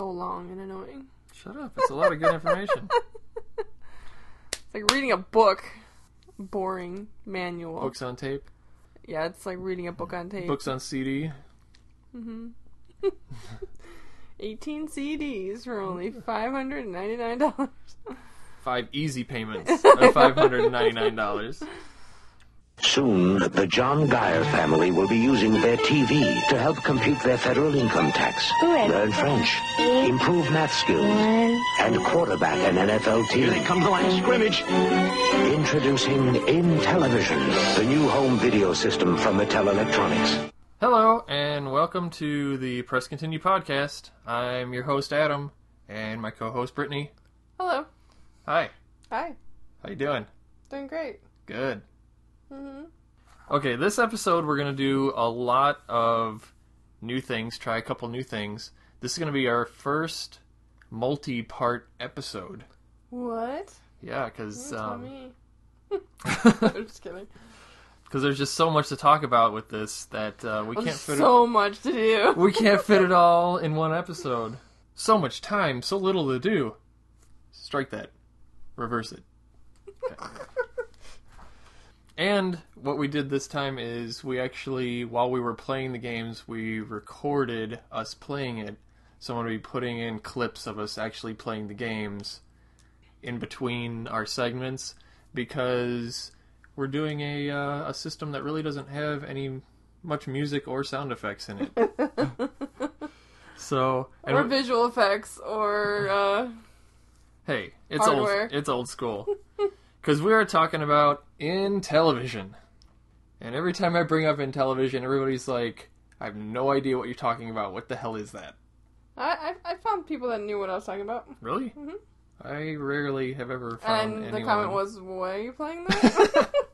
so long and annoying. Shut up. It's a lot of good information. it's like reading a book. Boring manual. Books on tape. Yeah, it's like reading a book on tape. Books on CD. Mm-hmm. 18 CDs for only $599. Five easy payments of $599. Soon, the John Geyer family will be using their TV to help compute their federal income tax, learn French, improve math skills, and quarterback an NFL team. Here they come the line of scrimmage. Introducing Intellivision, the new home video system from Mattel Electronics. Hello and welcome to the Press Continue podcast. I'm your host Adam and my co-host Brittany. Hello. Hi. Hi. How you doing? Doing great. Good. Okay, this episode we're gonna do a lot of new things. Try a couple new things. This is gonna be our first multi-part episode. What? Yeah, because um, me. I'm just kidding. because there's just so much to talk about with this that uh, we can't There's fit so much to do. We can't fit it all in one episode. So much time, so little to do. Strike that. Reverse it. And what we did this time is we actually, while we were playing the games, we recorded us playing it. So I'm going to be putting in clips of us actually playing the games in between our segments because we're doing a uh, a system that really doesn't have any much music or sound effects in it. so and or visual effects, or, uh, hey, it's hardware. old. It's old school. Because we are talking about Intellivision, and every time I bring up Intellivision, everybody's like, "I have no idea what you're talking about. What the hell is that?" I, I, I found people that knew what I was talking about. Really? Mm-hmm. I rarely have ever found And the comment was, why are you playing that?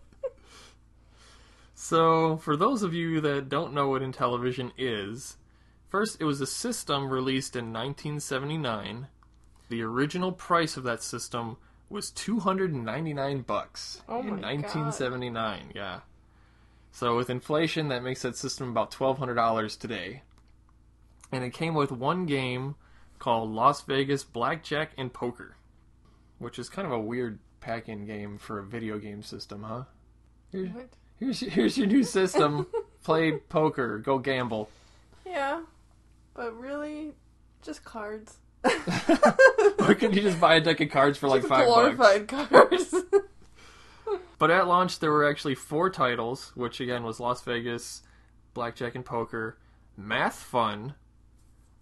So, for those of you that don't know what Intellivision is, first, it was a system released in 1979. The original price of that system was 299 bucks Oh in my God. 1979. Yeah. So, with inflation, that makes that system about $1,200 today. And it came with one game called Las Vegas Blackjack and Poker, which is kind of a weird pack-in game for a video game system, huh? Here's, What? Here's here's your new system. Play poker. Go gamble. yeah. But really, just cards. Or could you just buy a deck of cards for like Just five bucks? glorified cards. But at launch, there were actually four titles, which again was Las Vegas, Blackjack and Poker, Math Fun,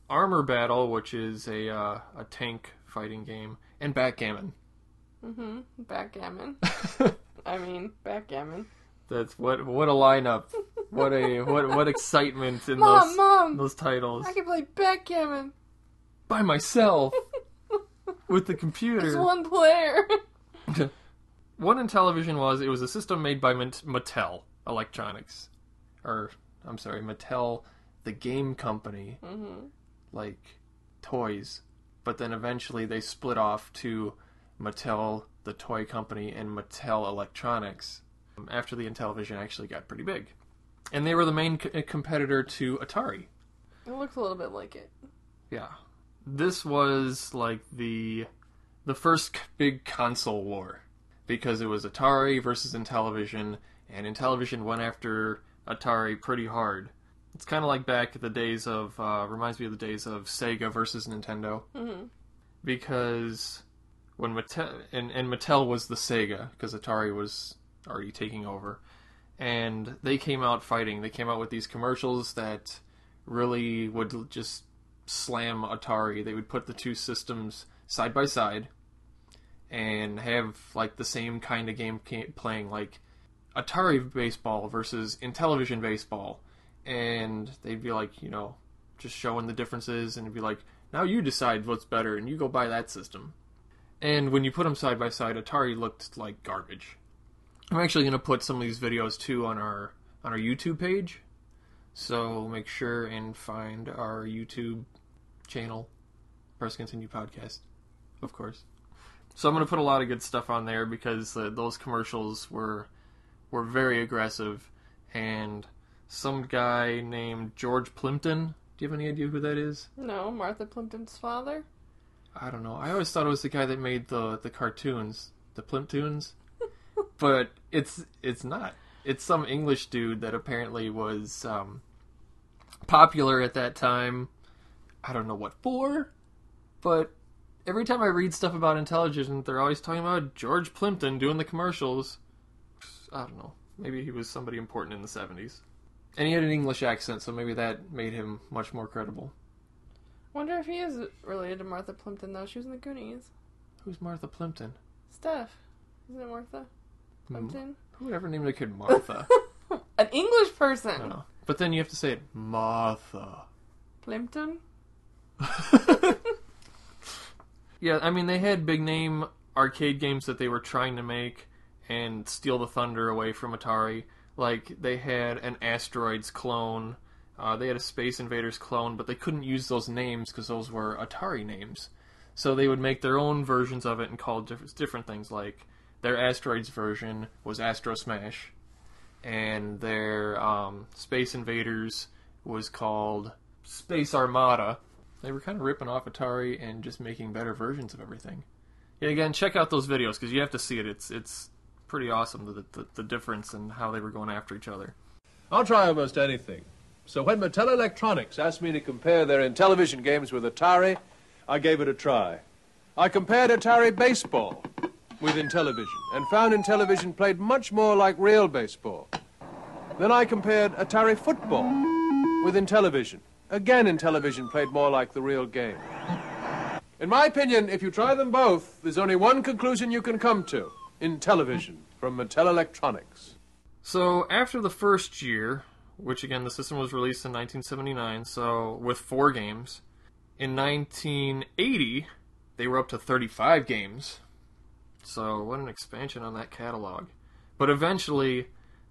Armor Battle, which is a uh, a tank fighting game, and Backgammon. hmm Backgammon. I mean, backgammon. That's what what a lineup. What a what what excitement in Mom, those Mom! those titles. I can play backgammon. By myself with the computer. There's one player. What Intellivision was it was a system made by Mattel Electronics, or I'm sorry, Mattel, the game company, hmm like toys. But then eventually they split off to Mattel, the toy company, and Mattel Electronics after the Intellivision actually got pretty big, and they were the main c- competitor to Atari. It looks a little bit like it. Yeah, this was like the the first big console war because it was Atari versus Intellivision, and Intellivision went after Atari pretty hard. It's kind of like back the days of uh, reminds me of the days of Sega versus Nintendo hmm because when Mattel and, and Mattel was the Sega because Atari was already taking over, and they came out fighting. They came out with these commercials that really would just slam Atari. They would put the two systems side by side and have like the same kind of game playing, like Atari baseball versus Intellivision baseball, and they'd be like, you know, just showing the differences, and it'd be like, now you decide what's better, and you go buy that system. And when you put them side by side, Atari looked like garbage. I'm actually to put some of these videos too on our on our YouTube page, so make sure and find our YouTube channel, Press Continue Podcast, of course. So I'm going to put a lot of good stuff on there because uh, those commercials were were very aggressive, and some guy named George Plimpton Do you have any idea who that is? No, Martha Plimpton's father. I don't know. I always thought it was the guy that made the the cartoons, the Plimptoons, but it's it's not. It's some English dude that apparently was um, popular at that time. I don't know what for, but every time I read stuff about Intellivision, they're always talking about George Plimpton doing the commercials. I don't know. Maybe he was somebody important in the seventies, and he had an English accent, so maybe that made him much more credible. Wonder if he is related to Martha Plimpton though. She was in the Goonies. Who's Martha Plimpton? Steph. Isn't it Martha Plimpton? Who would ever name their kid Martha? An English person. don't. But then you have to say it Martha. Plimpton. Yeah, I mean they had big name arcade games that they were trying to make and steal the thunder away from Atari. Like they had an Asteroids clone, uh, they had a Space Invaders clone, but they couldn't use those names because those were Atari names. So they would make their own versions of it and call it different things. Like their Asteroids version was Astro Smash, and their um, Space Invaders was called Space Armada. They were kind of ripping off Atari and just making better versions of everything. Yeah, again, check out those videos because you have to see it. It's it's pretty awesome the, the the difference and how they were going after each other. I'll try almost anything. So when Mattel Electronics asked me to compare their Intellivision games with Atari, I gave it a try. I compared Atari baseball with Intellivision and found Intellivision played much more like real baseball. Then I compared Atari football with Intellivision. Again, Intellivision played more like the real game. In my opinion, if you try them both, there's only one conclusion you can come to. Intellivision from Mattel Electronics. So after the first year, which again the system was released in 1979, so with four games, in 1980 they were up to 35 games. So what an expansion on that catalog. But eventually,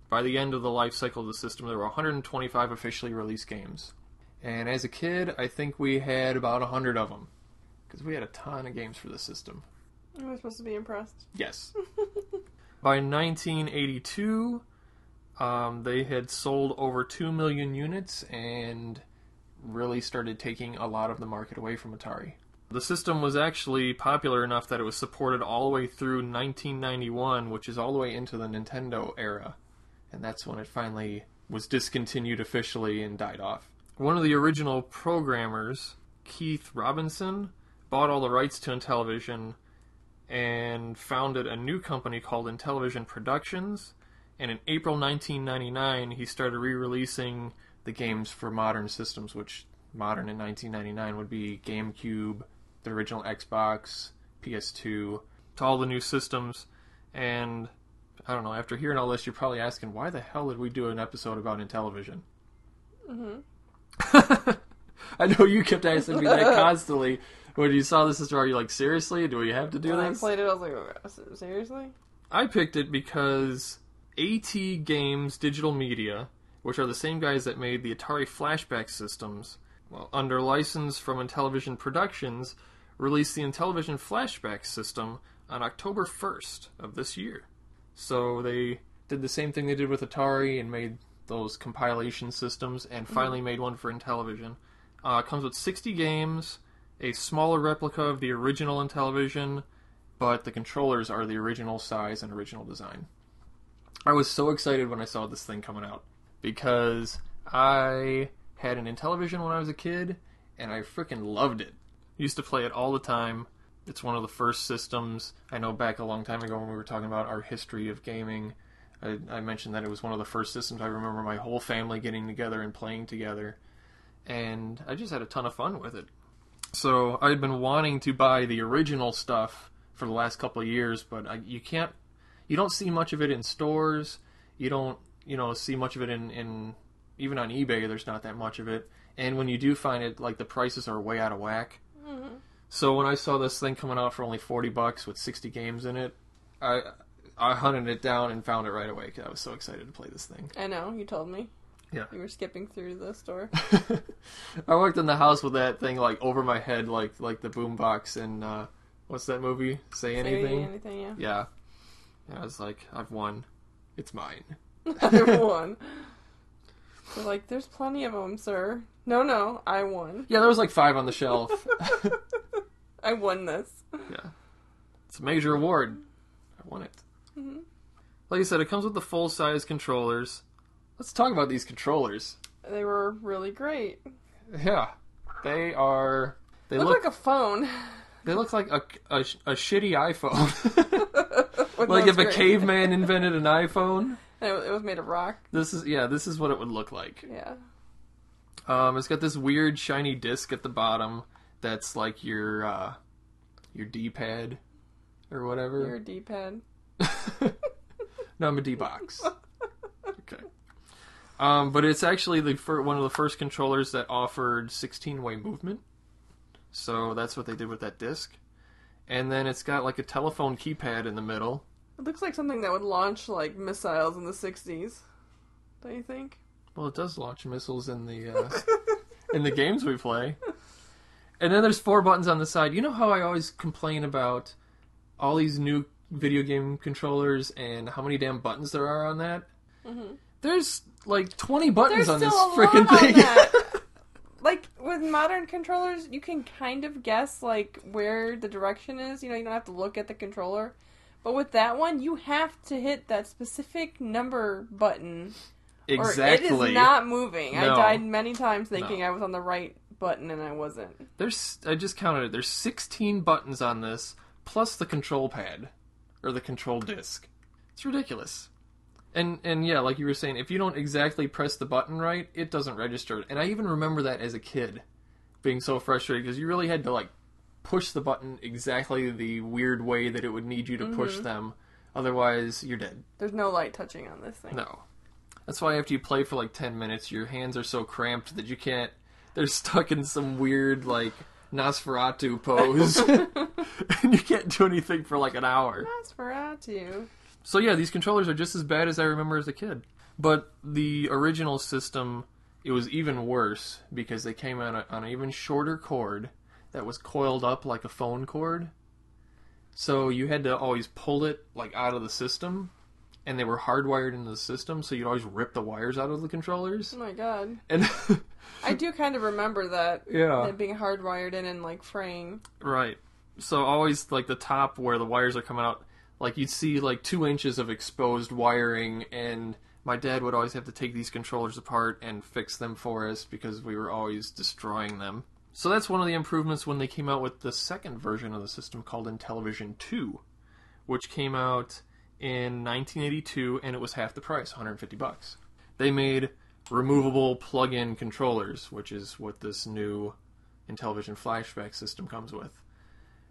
by the end of the life cycle of the system, there were 125 officially released games. And as a kid, I think we had about 100 of them. Because we had a ton of games for the system. Am I supposed to be impressed? Yes. By 1982, um, they had sold over 2 million units and really started taking a lot of the market away from Atari. The system was actually popular enough that it was supported all the way through 1991, which is all the way into the Nintendo era. And that's when it finally was discontinued officially and died off. One of the original programmers, Keith Robinson, bought all the rights to Intellivision and founded a new company called Intellivision Productions. And in April 1999, he started re releasing the games for modern systems, which modern in 1999 would be GameCube, the original Xbox, PS2, to all the new systems. And I don't know, after hearing all this, you're probably asking, why the hell did we do an episode about Intellivision? Mm-hmm. I know you kept asking me that constantly. When you saw this story, you're like, seriously? Do we have to do when I played it, I was like, "Oh, seriously? I picked it because AT Games Digital Media, which are the same guys that made the Atari flashback systems, well, under license from Intellivision Productions, released the Intellivision flashback system on October 1st of this year. So they did the same thing they did with Atari and made those compilation systems and finally made one for Intellivision. Uh, comes with 60 games, a smaller replica of the original Intellivision, but the controllers are the original size and original design. I was so excited when I saw this thing coming out because I had an Intellivision when I was a kid and I freaking loved it. Used to play it all the time. It's one of the first systems. I know back a long time ago when we were talking about our history of gaming, I, I mentioned that it was one of the first systems I remember my whole family getting together and playing together. And I just had a ton of fun with it. So I had been wanting to buy the original stuff for the last couple of years, but I, you can't, you don't see much of it in stores. You don't, you know, see much of it in, in even on eBay. There's not that much of it, and when you do find it, like the prices are way out of whack. So when I saw this thing coming out for only forty bucks with sixty games in it, I I hunted it down and found it right away because I was so excited to play this thing. I know, you told me. Yeah. You were skipping through the store. I walked in the house with that thing like over my head, like like the boombox and uh, what's that movie? Say anything? anything, yeah. Yeah. And I was like, I've won. It's mine. Everyone. They're like, there's plenty of them, sir. No, no, I won. Yeah, there was like five on the shelf. I won this. yeah, it's a major award. I won it. Mm-hmm. Like I said, it comes with the full size controllers. Let's talk about these controllers. They were really great. Yeah, they are. They Look, look. like a phone. They look like a, a, a shitty iPhone. Like if a caveman invented an iPhone. It was made of rock. This is yeah. This is what it would look like. Yeah. Um, it's got this weird shiny disc at the bottom that's like your uh, your D-pad or whatever. Your D-pad. no, I'm a D-box. okay. Um, but it's actually the fir- one of the first controllers that offered 16-way movement. So that's what they did with that disc. And then it's got like a telephone keypad in the middle. It looks like something that would launch like missiles in the '60s. Don't you think? Well, it does launch missiles in the uh, in the games we play. And then there's four buttons on the side. You know how I always complain about all these new video game controllers and how many damn buttons there are on that? There's like 20 buttons There's on still this freaking thing. that. like with modern controllers, you can kind of guess like where the direction is. You know, you don't have to look at the controller. But with that one, you have to hit that specific number button, or it exactly. is not moving. No. I died many times thinking No. I was on the right button and I wasn't. There's I just counted it. There's 16 buttons on this plus the control pad or the control disc. It's ridiculous. And and yeah, like you were saying, if you don't exactly press the button right, it doesn't register. And I even remember that as a kid being so frustrated because you really had to like push the button exactly the weird way that it would need you to push mm-hmm. them. Otherwise, you're dead. There's no light touching on this thing. No. That's why after you play for like 10 minutes, your hands are so cramped that you can't. They're stuck in some weird, like, Nosferatu pose. and you can't do anything for like an hour. Nosferatu. So, yeah, these controllers are just as bad as I remember as a kid. But the original system, it was even worse because they came out on an even shorter cord that was coiled up like a phone cord. So you had to always pull it like out of the system, and they were hardwired into the system, so you'd always rip the wires out of the controllers. Oh my god. And I do kind of remember that. Yeah. It being hardwired in and like fraying. right, so always like the top where the wires are coming out, like you'd see like two inches of exposed wiring, and my dad would always have to take these controllers apart and fix them for us because we were always destroying them. So that's one of the improvements when they came out with the second version of the system called Intellivision 2, which came out in 1982 and it was half the price, 150 bucks. They made removable plug-in controllers, which is what this new Intellivision flashback system comes with.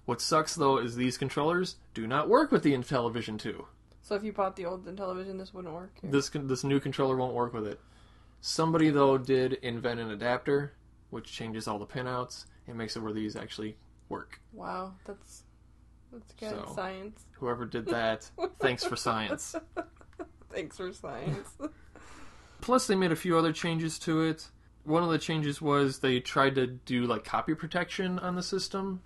What sucks though is these controllers do not work with the Intellivision 2. So if you bought the old Intellivision, this wouldn't work. here. This this new controller won't work with it. Somebody though did invent an adapter, which changes all the pinouts and makes it where these actually work. Wow, that's that's good So- science. Whoever did that, thanks for science. Thanks for science. Plus, they made a few other changes to it. One of the changes was they tried to do like copy protection on the system,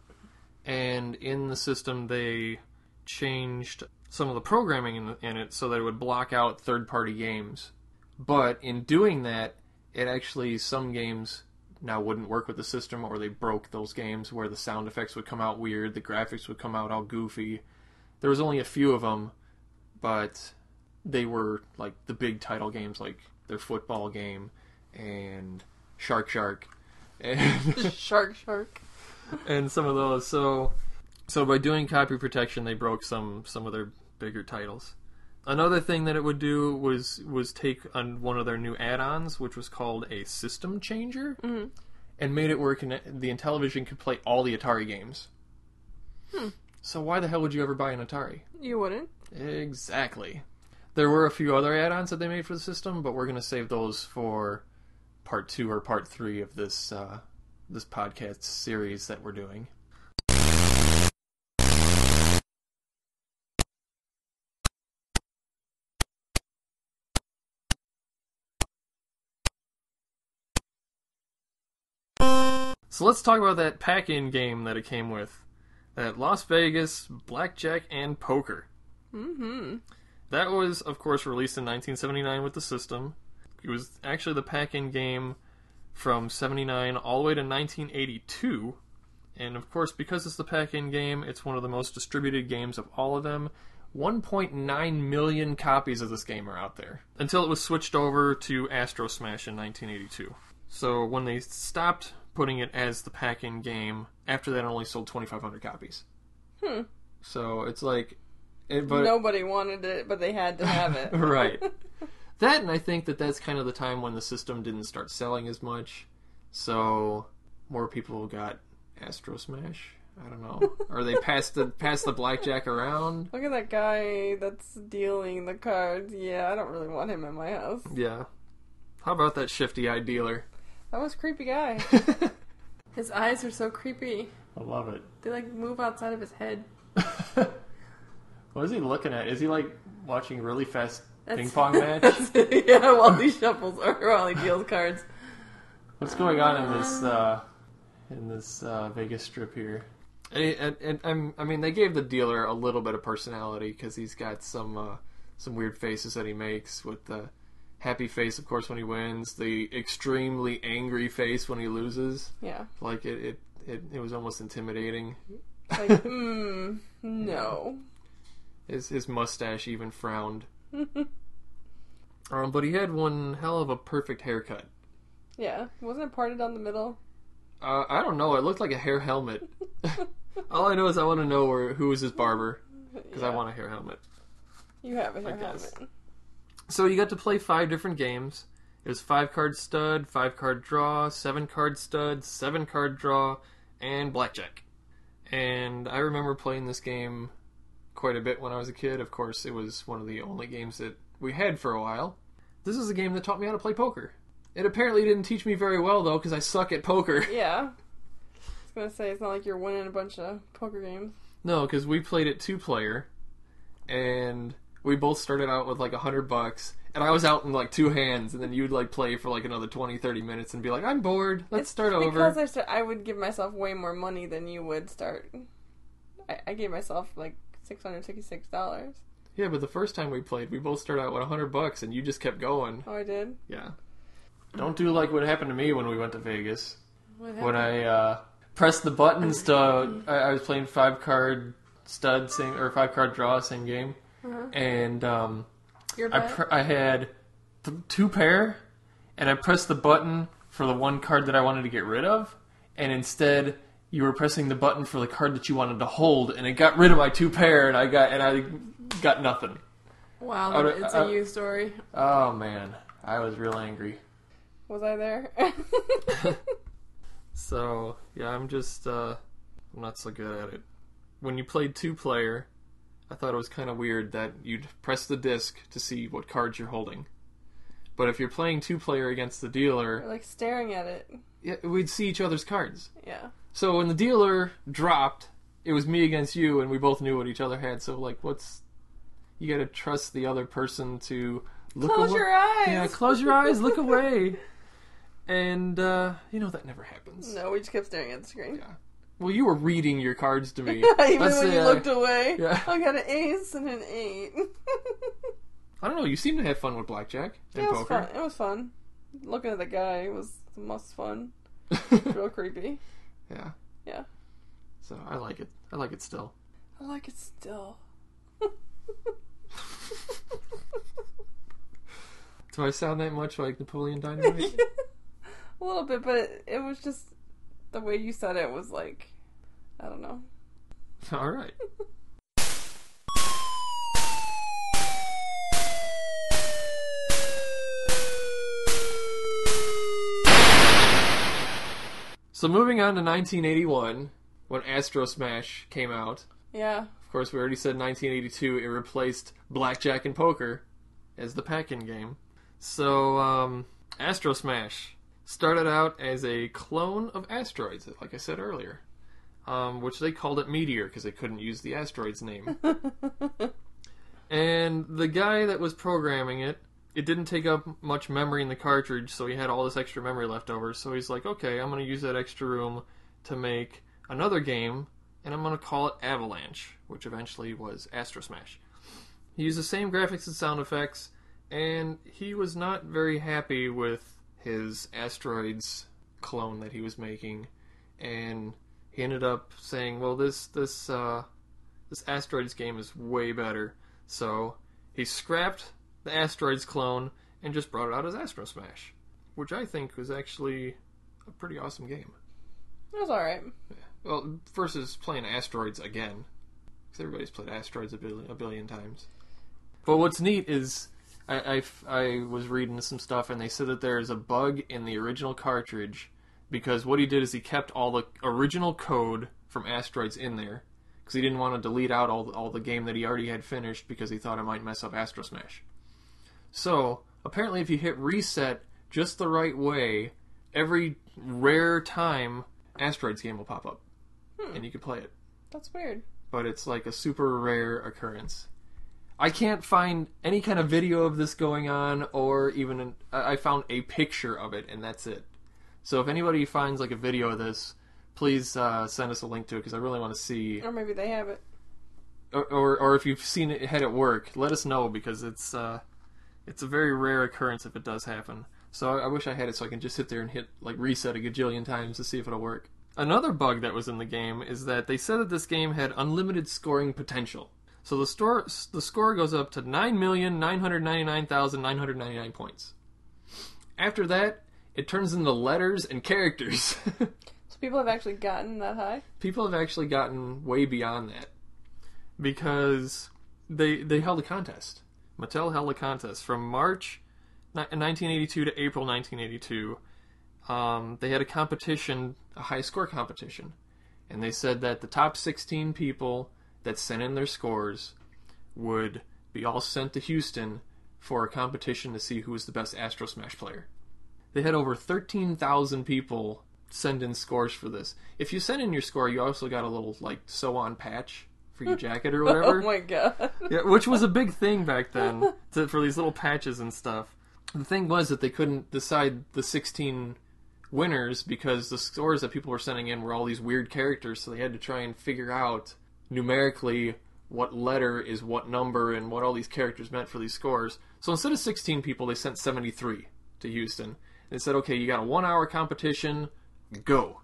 and in the system they changed some of the programming in, in it so that it would block out third-party games. But in doing that, it actually some games now wouldn't work with the system, or they broke those games where the sound effects would come out weird, the graphics would come out all goofy. There was only a few of them, but they were like the big title games, like their football game and Shark Shark, and shark, shark. and some of those. So, so by doing copy protection, they broke some some of their bigger titles. Another thing that it would do was was take on one of their new add-ons, which was called a system changer, and made it work. And the Intellivision could play all the Atari games. So why the hell would you ever buy an Atari? You wouldn't. Exactly. There were a few other add-ons that they made for the system, but we're going to save those for part two or part three of this uh, this podcast series that we're doing. So let's talk about that pack-in game that it came with. That Las Vegas Blackjack and Poker. Mm-hmm. That was, of course, released in 1979 with the system. It was actually the pack-in game from 79 all the way to 1982. And of course, because it's the pack-in game, it's one of the most distributed games of all of them. 1.9 million copies of this game are out there until it was switched over to Astro Smash in 1982. So when they stopped putting it as the pack-in game, after that it only sold 2,500 copies. Hmm. So it's like, it, but Nobody wanted it, but they had to have it. right. That and I think that that's kind of the time when the system didn't start selling as much, so more people got Astro Smash. I don't know, or they passed the passed the blackjack around. Look at that guy that's dealing the cards. Yeah, I don't really want him in my house. Yeah. How about that shifty-eyed dealer? That was creepy guy. His eyes are so creepy. I love it. They like move outside of his head. What is he looking at? Is he like watching really fast That's- ping pong match? yeah, while he shuffles or while he deals cards. What's going on in this uh, in this uh, Vegas strip here? And, and, and I'm, I mean, they gave the dealer a little bit of personality because he's got some uh, some weird faces that he makes with the happy face, of course, when he wins, the extremely angry face when he loses. Yeah. Like it, it, it, it was almost intimidating. Like, hmm, no. His his mustache even frowned. um, but he had one hell of a perfect haircut. Yeah. Wasn't it parted down the middle? Uh, I don't know. It looked like a hair helmet. All I know is I want to know where who was his barber because I want a hair helmet. You have a hair helmet. So you got to play five different games. It was five card stud, five card draw, seven card stud, seven card draw, and blackjack. And I remember playing this game quite a bit when I was a kid. Of course, it was one of the only games that we had for a while. This is a game that taught me how to play poker. It apparently didn't teach me very well though, because I suck at poker. Yeah. I was gonna say it's not like you're winning a bunch of poker games. No, because we played it two player, and we both started out with like a hundred bucks, and I was out in like two hands, and then you'd like play for like another 20, 30 minutes and be like, I'm bored, let's It's start over. Because I, start, I would give myself way more money than you would start. I, I gave myself like six hundred sixty-six dollars. Yeah, but the first time we played, we both started out with a hundred bucks, and you just kept going. Oh, I did. Yeah. Don't do like what happened to me when we went to Vegas. What happened? When? I uh, pressed the buttons to, I, I was playing five card stud, same or five card draw, same game, and um, Your I pr- I had th- two pair, and I pressed the button for the one card that I wanted to get rid of, and instead you were pressing the button for the card that you wanted to hold, and it got rid of my two pair, and I got and I got nothing. wow, I that- would- it's I- a you story. Oh man, I was real angry. Was I there? So yeah, I'm just uh, I'm not so good at it. When you played two player, I thought it was kind of weird that you'd press the disc to see what cards you're holding. But if you're playing two player against the dealer, like staring at it. yeah, we'd see each other's cards. Yeah. So when the dealer dropped, it was me against you, and we both knew what each other had. So like, what's you got to trust the other person to look Close away. your eyes. Yeah, close your eyes, look away. And uh, you know that never happens. No, we just kept staring at the screen. Yeah. Well, you were reading your cards to me. Even Let's when you I- looked away, Yeah. I got an ace and an eight. I don't know. You seem to have fun with blackjack and it was poker. fun. It was fun. Looking at the guy was the most fun. Real creepy. yeah. Yeah. So I like it. I like it still. I like it still. Do I sound that much like Napoleon Dynamite? A little bit, but it, it was just the way you said it was like, I don't know. All right. So moving on to 1981, when Astro Smash came out. Yeah. Of course, we already said 1982. It replaced blackjack and poker as the pack-in game. So, um, Astro Smash started out as a clone of Asteroids, like I said earlier, um, which they called it Meteor because they couldn't use the Asteroids name. and the guy that was programming it, it didn't take up much memory in the cartridge, so he had all this extra memory left over. So he's like, okay, I'm going to use that extra room to make another game, and I'm going to call it Avalanche, which eventually was Astro Smash. He used the same graphics and sound effects, and he was not very happy with his asteroids clone that he was making, and he ended up saying, "Well, this this uh, this asteroids game is way better." So he scrapped the asteroids clone and just brought it out as Astro Smash, which I think was actually a pretty awesome game. It was alright. Well, versus playing asteroids again, because everybody's played asteroids a billion, a billion times. But what's neat is I, I, I was reading some stuff and they said that there is a bug in the original cartridge because what he did is he kept all the original code from asteroids in there because he didn't want to delete out all the, all the game that he already had finished because he thought it might mess up Astro Smash. So apparently, if you hit reset just the right way, every rare time asteroids game will pop up hmm. and you can play it. That's weird. But it's like a super rare occurrence. I can't find any kind of video of this going on, or even an, I found a picture of it, and that's it. So if anybody finds like a video of this, please uh, send us a link to it because I really want to see. Or maybe they have it. Or, or or if you've seen it had it work, let us know because it's uh, it's a very rare occurrence if it does happen. So I, I wish I had it so I can just sit there and hit like reset a gajillion times to see if it'll work. Another bug that was in the game is that they said that this game had unlimited scoring potential. So the store the score goes up to nine million nine hundred ninety nine thousand nine hundred ninety nine points. After that, it turns into letters and characters. So people have actually gotten that high. People have actually gotten way beyond that because they they held a contest. Mattel held a contest from March 1982 to April 1982. Um, they had a competition, a high score competition, and they said that the top 16 people that sent in their scores would be all sent to Houston for a competition to see who was the best Astro Smash player. They had over 13,000 people send in scores for this. If you send in your score, you also got a little like sew on patch for your jacket or whatever. Oh my god. Yeah, which was a big thing back then to, for these little patches and stuff. The thing was that they couldn't decide the 16 winners because the scores that people were sending in were all these weird characters, so they had to try and figure out numerically what letter is what number and what all these characters meant for these scores. So instead of 16 people, they sent 73 to Houston. They said, okay, you got a one hour competition, go.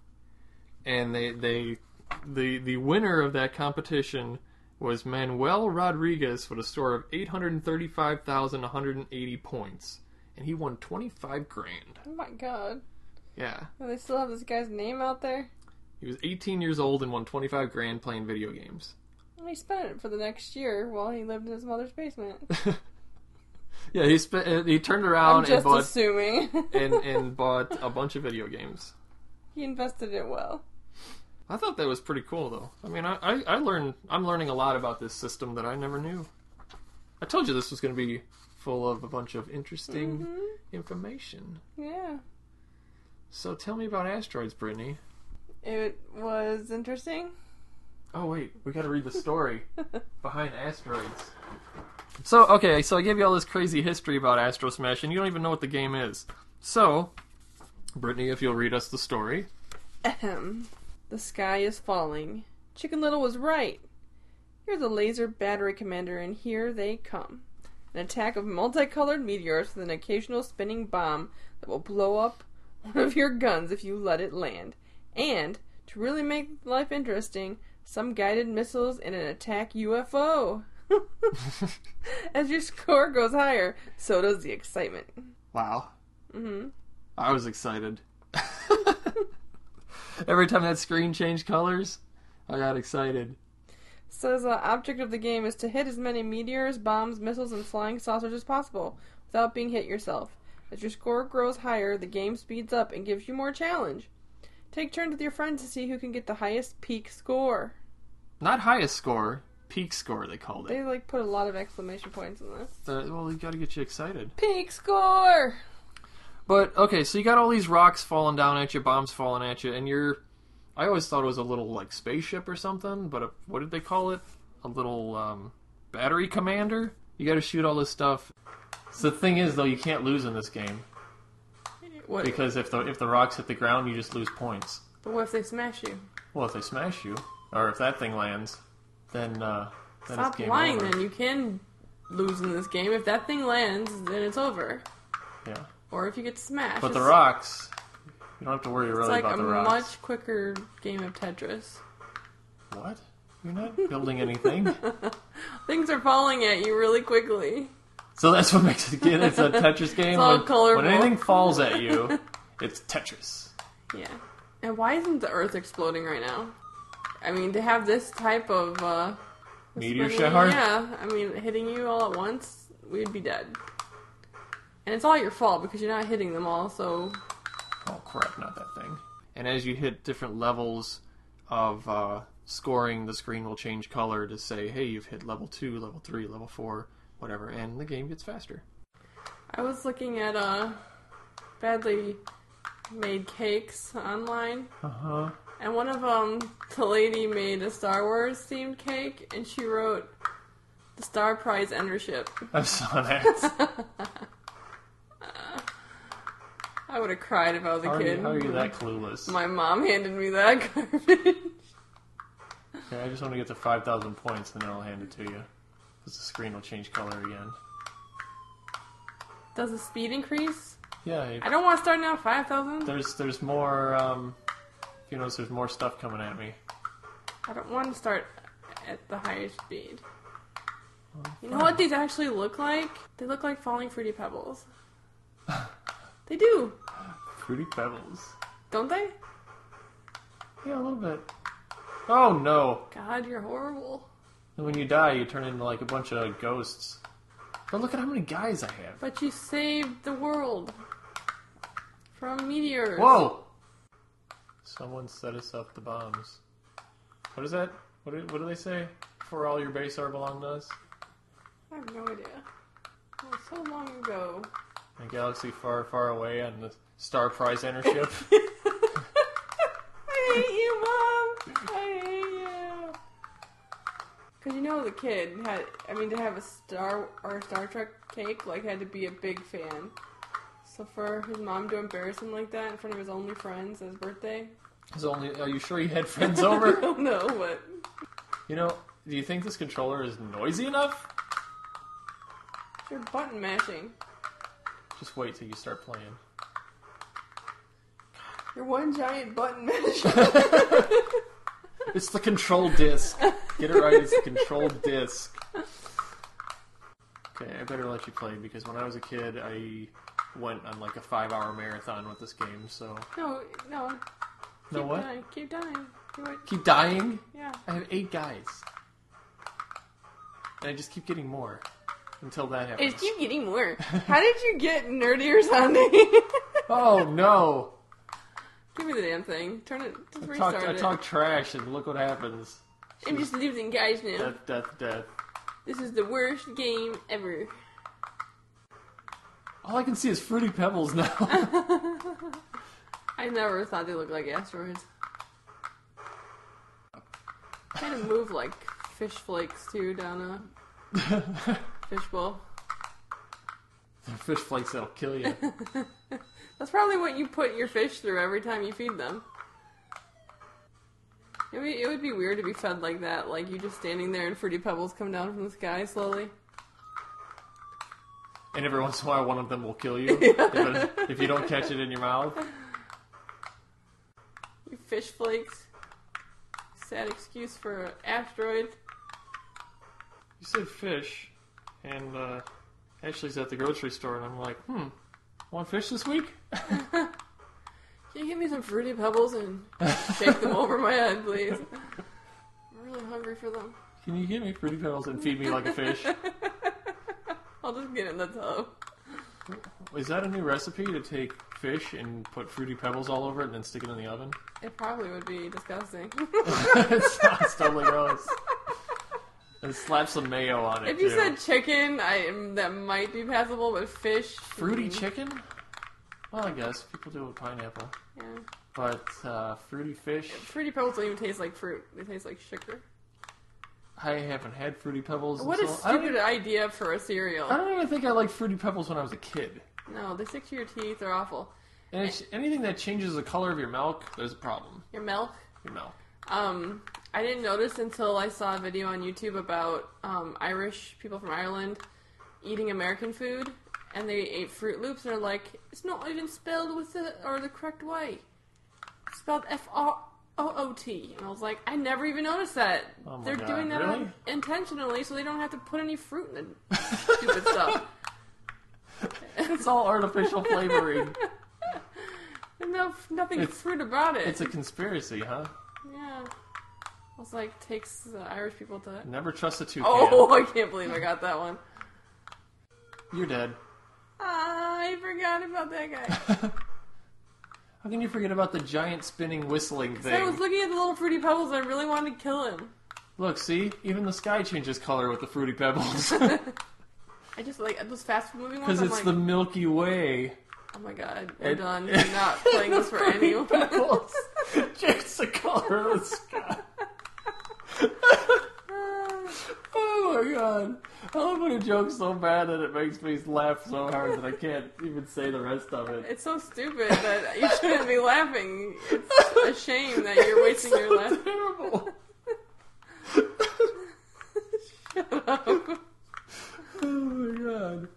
And they, they the the winner of that competition was Manuel Rodriguez with a score of 835,180 points. And he won 25 grand. Oh my god. Yeah. And they still have this guy's name out there? He was 18 years old and won 25 grand playing video games. And he spent it for the next year while he lived in his mother's basement. Yeah, he spent uh, he turned around and just bought assuming. and, and bought a bunch of video games. he invested it well. I thought that was pretty cool though. I mean, I, I, I learned I'm learning a lot about this system that I never knew. I told you this was going to be full of a bunch of interesting Mm-hmm. information. Yeah. So tell me about asteroids, Brittany. It was interesting. Oh wait, we got to read the story behind asteroids. So okay, so I gave you all this crazy history about Astro Smash, and you don't even know what the game is. So, Brittany, if you'll read us the story. Ahem. The sky is falling. Chicken Little was right. You're the laser battery commander, and here they come. An attack of multicolored meteors with an occasional spinning bomb that will blow up one of your guns if you let it land. And, to really make life interesting, some guided missiles and an attack UFO. As your score goes higher, so does the excitement. Wow. hmm I was excited. Every time that screen changed colors, I got excited. Says the object of the game is to hit as many meteors, bombs, missiles, and flying saucers as possible without being hit yourself. As your score grows higher, the game speeds up and gives you more challenge. Take turns with your friends to see who can get the highest peak score. Not highest score, peak score they called it. They like put a lot of exclamation points in this. Uh, well, you got to get you excited. Peak score. But okay, so you got all these rocks falling down at you, bombs falling at you, and you're. I always thought it was a little like spaceship or something, but a, what did they call it? A little um, battery commander. You got to shoot all this stuff. So the thing is, though, you can't lose in this game What? because if the if the rocks hit the ground, you just lose points. But what if they smash you? Well, if they smash you, or if that thing lands, then uh, then Stop it's game lying. over. Then you can lose in this game. If that thing lands, then it's over. Yeah. Or if you get smashed. But the It's- rocks, you don't have to worry It's really like about a the rocks. It's like a much quicker game of Tetris. What? You're not building anything. Things are falling at you really quickly. So that's what makes it again. It's a Tetris game. all when, colorful. when anything falls at you, it's Tetris. Yeah. And why isn't the Earth exploding right now? I mean, to have this type of uh, Meteor shower. Yeah, I mean, hitting you all at once, we'd be dead. And it's all your fault because you're not hitting them all. So Oh crap! Not that thing. And as you hit different levels of uh, scoring, the screen will change color to say, "Hey, you've hit level two, level three, level four, whatever," and the game gets faster. I was looking at uh, badly made cakes online, Uh huh. and one of them, the lady made a Star Wars themed cake, and she wrote the Star Prize Endership. I saw that. I would have cried if I was a How are, kid. you, how are you that clueless? My mom handed me that garbage. Okay, I just want to get to 5,000 points and then I'll hand it to you. Because the screen will change color again. Does the speed increase? Yeah, if- I don't want to start now. Five thousand. there's there's more, um, you notice there's more stuff coming at me. I don't want to start at the highest speed. You know what these actually look like? They look like falling fruity pebbles. they do, Fruity Pebbles. don't they? Yeah, a little bit. Oh no! God, you're horrible. And when you die, you turn into like a bunch of ghosts. But look at how many guys I have. But you saved the world from meteors. Whoa! Someone set us up the bombs. What is that? What do, what do they say? For all your base are belong to us? I have no idea. It was so long ago. A galaxy far, far away on the Star Prize Entership. I hate you, Mom. I hate you. Cause you know the kid had. I mean, to have a Star or Star Trek cake, like had to be a big fan. So for his mom to embarrass him like that in front of his only friends at his birthday, Is only, are you sure you had friends I over? don't know, but you know, do you think this controller is noisy enough? you're button mashing. Just wait till you start playing. You're one giant button mash. It's the control disc. Get it right, it's the control disc. Okay, I better let you play because when I was a kid, I went on like a five hour marathon with this game, so. no, no. Keep No, what? Dying. Keep dying. Do it. Keep dying? Yeah. I have eight guys. And I just keep getting more until that happens. It keep getting more. How did you get nerdier sounding? Oh no! Give me the damn thing. Turn it. Just I restart talk, I it. talk trash and look what happens. I'm just losing guys now. Death, death, death. This is the worst game ever. All I can see is Fruity Pebbles now. I never thought they looked like asteroids. Kind of move like fish flakes too down a fishbowl. They're fish flakes that'll kill you. That's probably what you put your fish through every time you feed them. It would, it would be weird to be fed like that, like you just standing there and fruity pebbles come down from the sky slowly. And every once in a while, one of them will kill you if, if you don't catch it in your mouth. You fish flakes. Sad excuse for an asteroid. You said fish, and uh, Ashley's at the grocery store, and I'm like, hmm, want fish this week? Can you give me some fruity pebbles and shake them over my head, please? I'm really hungry for them. Can you give me Fruity Pebbles and feed me like a fish? I'll just get in the tub. Is that a new recipe to take fish and put Fruity Pebbles all over it and then stick it in the oven? It probably would be disgusting. it's, it's totally gross. And slap some mayo on it. if you too. said chicken, I that might be passable, but fish. fruity mm, chicken, well, I guess people do it with pineapple. Yeah. But uh, fruity fish, Fruity pebbles don't even taste like fruit. They taste like sugar. I haven't had fruity pebbles. What a don't, stupid idea for a cereal. I don't even think I liked fruity pebbles when I was a kid. No, they stick to your teeth. They're awful. And it's, anything that changes the color of your milk, there's a problem. Your milk. Your milk. Um, I didn't notice until I saw a video on YouTube about um, Irish people from Ireland eating American food, and they ate Froot Loops, and they're like, it's not even spelled with the or the correct way. It's spelled F R O O T, and I was like, I never even noticed that. Oh they're God, doing that really? intentionally, so they don't have to put any fruit in the stupid stuff. It's all artificial flavoring. No nothing It's- fruit about it. It's a conspiracy, huh? yeah. I was like, takes uh, Irish people to. Never trust a toucan. Oh, I can't believe I got that one. You're dead. Ah, I forgot about that guy. How can you forget about the giant spinning whistling thing? I was looking at the little fruity pebbles I really wanted to kill him. Look, see? Even the sky changes color with the fruity pebbles. I just like those fast moving ones. Because it's like, the Milky Way. oh my god, we're done. I'm not playing this for anyone. Pebbles change the color of the sky. Oh my god. I love when a joke's so bad that it makes me laugh so hard that I can't even say the rest of it. It's so stupid that you shouldn't be laughing. It's a shame that you're wasting your laugh. terrible. Shut up. Oh my god.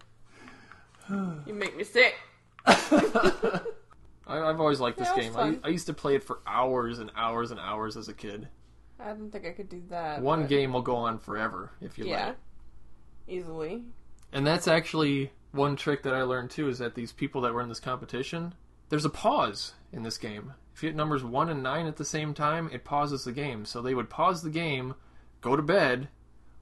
You make me sick. I, I've always liked this game. I, I used to play it for hours and hours and hours as a kid. I don't think I could do that. One but- game will go on forever if you Yeah. let it. Easily. And that's actually one trick that I learned too is that these people that were in this competition, there's a pause in this game. If you hit numbers 1 and 9 at the same time, it pauses the game. So they would pause the game, go to bed,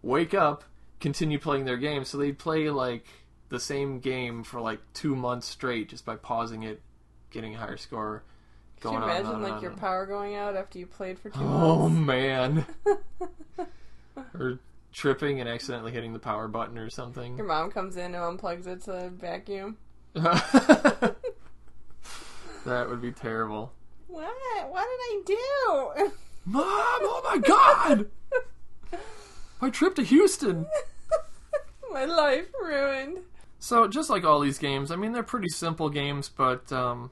wake up, continue playing their game. So they'd play like the same game for like 2 months straight just by pausing it, getting a higher score. Going you imagine on like on your power going out after you played for two Oh months? Oh man. or tripping and accidentally hitting the power button or something. Your mom comes in and unplugs it to vacuum. that would be terrible. What? What did I do? Mom, oh my god! My trip to Houston. My life ruined. So, just like all these games, I mean, they're pretty simple games, but um,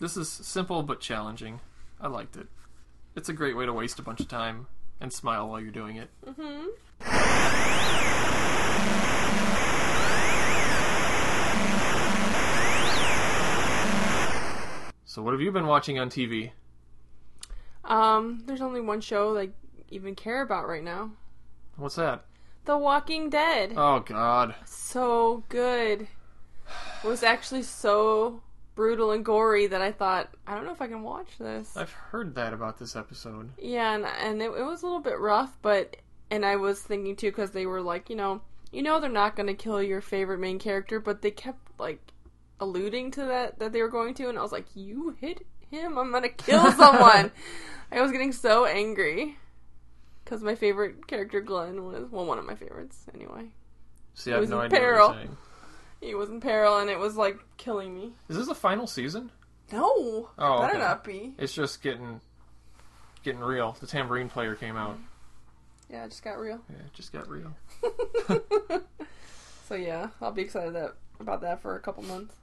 this is simple but challenging. I liked it. It's a great way to waste a bunch of time and smile while you're doing it. Mm-hmm. So, what have you been watching on TV? Um, there's only one show that I even care about right now. What's that? The Walking Dead. Oh, God. so good. It was actually so brutal and gory that I thought, I don't know if I can watch this. I've heard that about this episode. Yeah, and, and it, it was a little bit rough, but and I was thinking too because they were like, you know, you know they're not going to kill your favorite main character, but they kept like alluding to that that they were going to, and I was like, you hit him, I'm gonna kill someone. I was getting so angry because my favorite character Glenn was well one of my favorites anyway. See, I have no idea peril. what you're saying. He was in peril, and it was like killing me. Is this the final season? No, Oh, better okay. not be. It's just getting getting real. The tambourine player came out. Yeah, it just got real. Yeah, it just got real. So yeah, I'll be excited that about that for a couple months.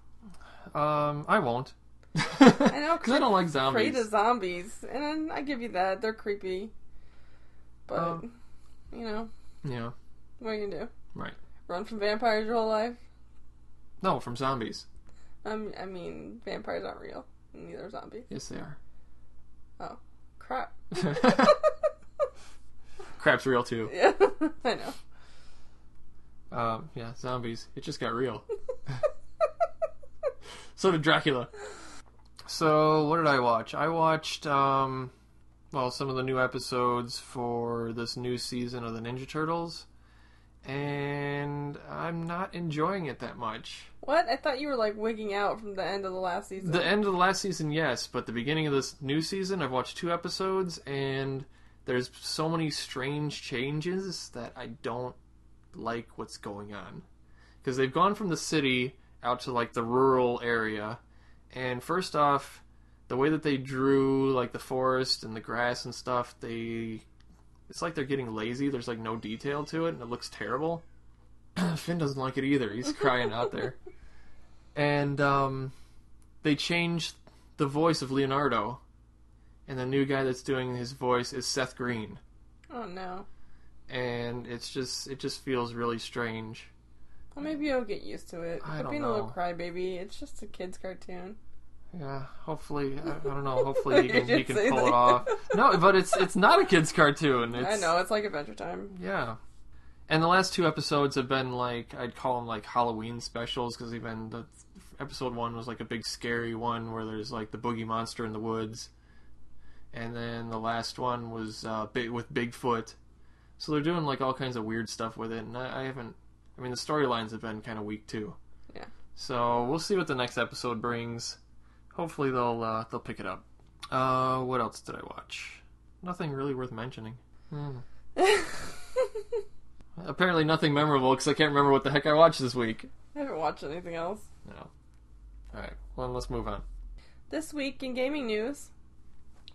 Um, I won't. I know because I don't like zombies. Afraid of zombies, and I give you that they're creepy. But Um, you know, Yeah, what are you gonna do? right. Run from vampires your whole life? No, from zombies. Um, I mean, vampires aren't real. Neither are zombies. Yes, they are. Oh, crap. Crap's real too. Yeah, I know. Um, yeah, zombies. It just got real. so did Dracula. So what did I watch? I watched um, well some of the new episodes for this new season of the Ninja Turtles, and I'm not enjoying it that much. What? I thought you were like wigging out from the end of the last season. The end of the last season, yes, but the beginning of this new season, I've watched two episodes, and there's so many strange changes that I don't like what's going on. Because they've gone from the city out to like the rural area, and first off, the way that they drew like the forest and the grass and stuff, they it's like they're getting lazy. There's like no detail to it, and it looks terrible. Finn doesn't like it either. He's crying out there. And um, they changed the voice of Leonardo, and the new guy that's doing his voice is Seth Green, oh no. and it's just it just feels really strange. Well, maybe I'll get used to it. I don't being a little crybaby. It's just a kid's cartoon. Yeah, hopefully, I, I don't know. Hopefully he can he can pull that. it off. No, but it's it's not a kids cartoon. It's, I know it's like Adventure Time. Yeah. And the last two episodes have been like I'd call them like Halloween specials because even the episode one was like a big scary one where there's like the boogie monster in the woods, and then the last one was uh, big with Bigfoot. So they're doing like all kinds of weird stuff with it, and I, I haven't. I mean, the storylines have been kind of weak too. Yeah. So we'll see what the next episode brings. Hopefully they'll uh, they'll pick it up. Uh, what else did I watch? Nothing really worth mentioning. Hmm. Apparently nothing memorable because I can't remember what the heck I watched this week. I haven't watched anything else. No. Alright, well, let's move on. This week in gaming news.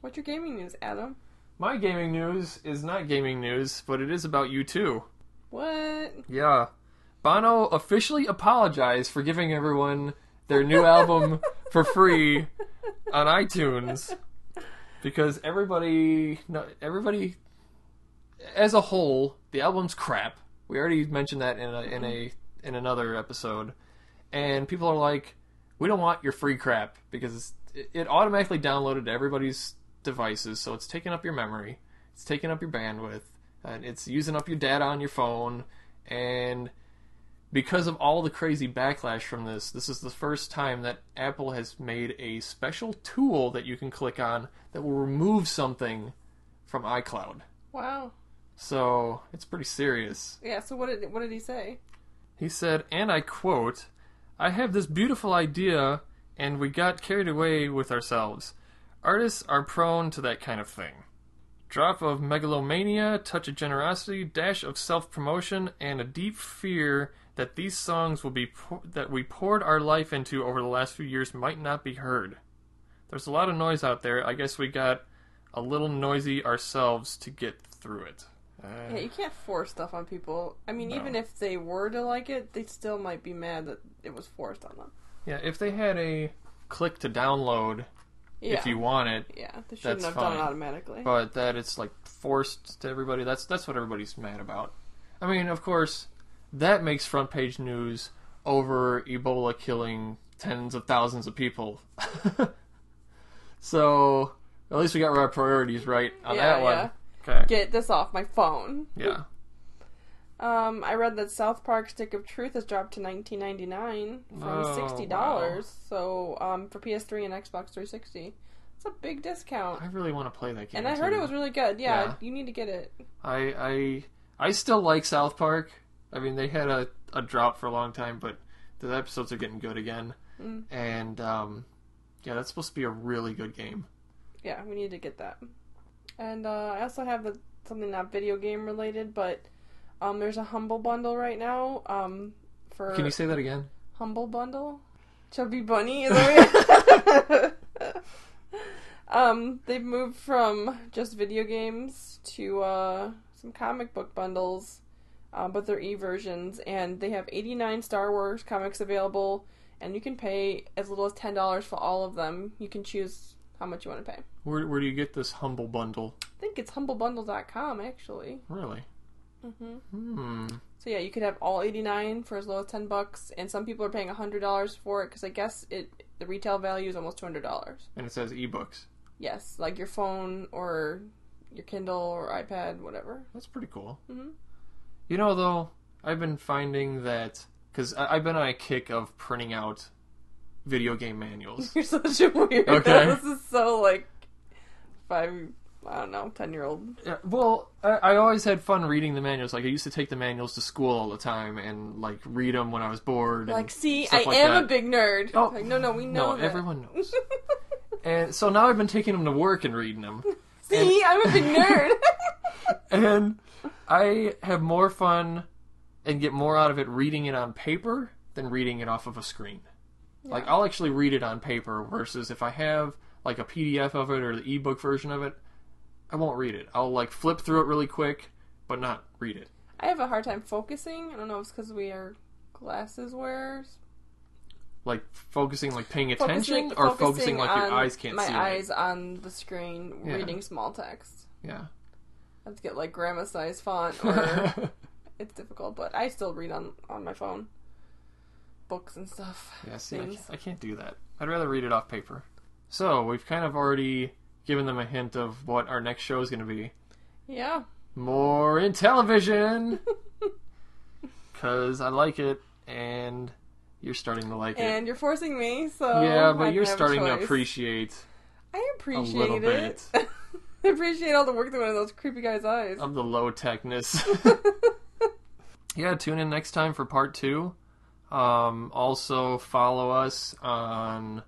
What's your gaming news, Adam? My gaming news is not gaming news, but it is about you too. What? Yeah. Bono officially apologized for giving everyone their new album for free on iTunes because everybody, no, everybody, as a whole, the album's crap. We already mentioned that in a in a in another episode, and people are like, "We don't want your free crap because it, it automatically downloaded to everybody's devices, so it's taking up your memory, it's taking up your bandwidth, and it's using up your data on your phone, and." Because of all the crazy backlash from this, this is the first time that Apple has made a special tool that you can click on that will remove something from iCloud. Wow. So it's pretty serious. Yeah. So what did what did he say? He said, and I quote, I have this beautiful idea, and we got carried away with ourselves. Artists are prone to that kind of thing. Drop of megalomania, touch of generosity, dash of self promotion, and a deep fear that these songs will be pour- that we poured our life into over the last few years might not be heard. There's a lot of noise out there. I guess we got a little noisy ourselves to get through it. Uh, Yeah, you can't force stuff on people. I mean, No. even if they were to like it, they still might be mad that it was forced on them. yeah, if they had a click to download Yeah. if you want it, yeah, they shouldn't have done it fine. automatically. but that it's like forced to everybody. That's that's what everybody's mad about. I mean, of course, that makes front page news over Ebola killing tens of thousands of people. so at least we got our priorities right on Yeah, that one. yeah. Okay. Get this off my phone. yeah. Um, I read that South Park Stick of Truth has dropped to 19.99 from Oh, sixty dollars. So, um, for PS3 and Xbox 360, it's a big discount. I really want to play that game. And I heard it was really good. Yeah, Yeah. you need to get it. I I I still like South Park. I mean, they had a, a drop for a long time, but the episodes are getting good again. Mm. And um, yeah, that's supposed to be a really good game. Yeah, we need to get that. And uh, I also have a, something not video game related, but um, there's a Humble Bundle right now. Um, for Can you say that again? Humble Bundle? Chubby Bunny? Is that um, they've moved from just video games to uh, some comic book bundles, uh, but they're e versions, and they have 89 Star Wars comics available, and you can pay as little as $10 for all of them. You can choose how much you want to pay. Where where do you get this humble bundle? I think it's humblebundle.com, actually. Really? Mm-hmm. Hmm. So yeah, you could have all 89 for as low as 10 bucks, and some people are paying $100 for it because I guess it the retail value is almost $200. And it says ebooks. Yes, like your phone or your Kindle or iPad, whatever. That's pretty cool. Mhm. You know, though, I've been finding that because I've been on a kick of printing out video game manuals. You're such a weirdo. Okay. This is so like five, I don't know, 10 year old. Yeah, well, I, I always had fun reading the manuals. Like I used to take the manuals to school all the time and like read them when I was bored. and Like, see, I like am that. a big nerd. Oh, like, no, no, we know no, that. everyone knows. and so now I've been taking them to work and reading them, see, I'm a big nerd. and I have more fun and get more out of it reading it on paper than reading it off of a screen. Like I'll actually read it on paper versus if I have like a PDF of it or the ebook version of it, I won't read it. I'll like flip through it really quick, but not read it. I have a hard time focusing. I don't know if it's because we are glasses wearers. Like focusing, like paying attention, Focusing, or focusing like your eyes can't my see. eyes on the screen Yeah. reading small text. Yeah. I have to get like grandma size font or it's difficult, but I still read on on my phone. books and stuff. Yeah, see, I can't, I can't do that. I'd rather read it off paper. So we've kind of already given them a hint of what our next show is going to be. Yeah. More Intellivision, because I like it, and you're starting to like it. And you're forcing me, so yeah, but can you're starting to appreciate I appreciate a little it. I appreciate all the work that went into those creepy guys' eyes. of the low techness. yeah, tune in next time for part two. Um, also, follow us on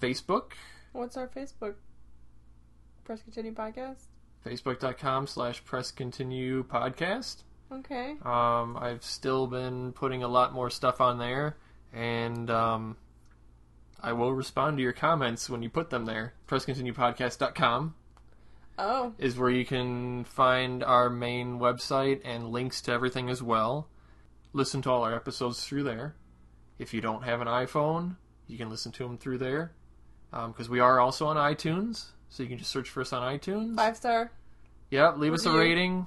Facebook, What's our Facebook? Press Continue Podcast? facebook.com slash press continue podcast. Okay. Um, I've still been putting a lot more stuff on there, and um, I will respond to your comments when you put them there. PressContinuePodcast.com Oh. is where you can find our main website and links to everything as well. Listen to all our episodes through there. If you don't have an iPhone, you can listen to them through there. Um, because we are also on iTunes, so you can just search for us on iTunes. Five star. Yep, leave us a rating,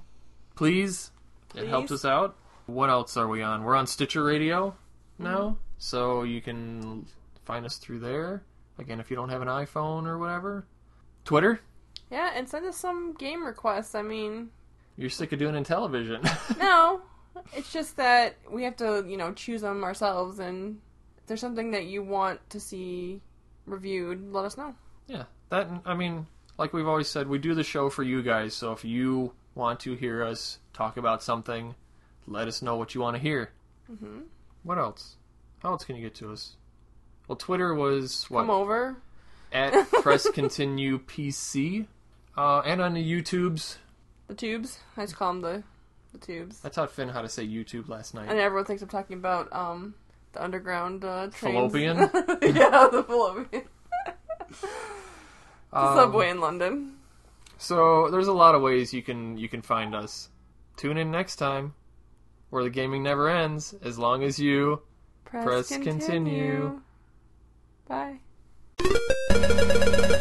please. It helps us out. What else are we on? We're on Stitcher Radio now, mm-hmm. so you can find us through there. Again, if you don't have an iPhone or whatever. Twitter, Yeah, and send us some game requests. I mean, you're sick of doing Intellivision. no. It's just that we have to, you know, choose them ourselves, and if there's something that you want to see reviewed, let us know. yeah, that I mean, like we've always said, we do the show for you guys. So if you want to hear us talk about something, let us know what you want to hear. hmm What else? How else can you get to us? Well, Twitter was what Come over. at Press Continue PC, uh, and on the YouTubes. The tubes. I just call them the, the tubes. I taught Finn how to say YouTube last night. And everyone thinks I'm talking about um the underground uh, trains. Fallopian? yeah, the fallopian. the Um, subway in London. So there's a lot of ways you can you can find us. Tune in next time, where the gaming never ends as long as you. Press, press continue. continue. Bye.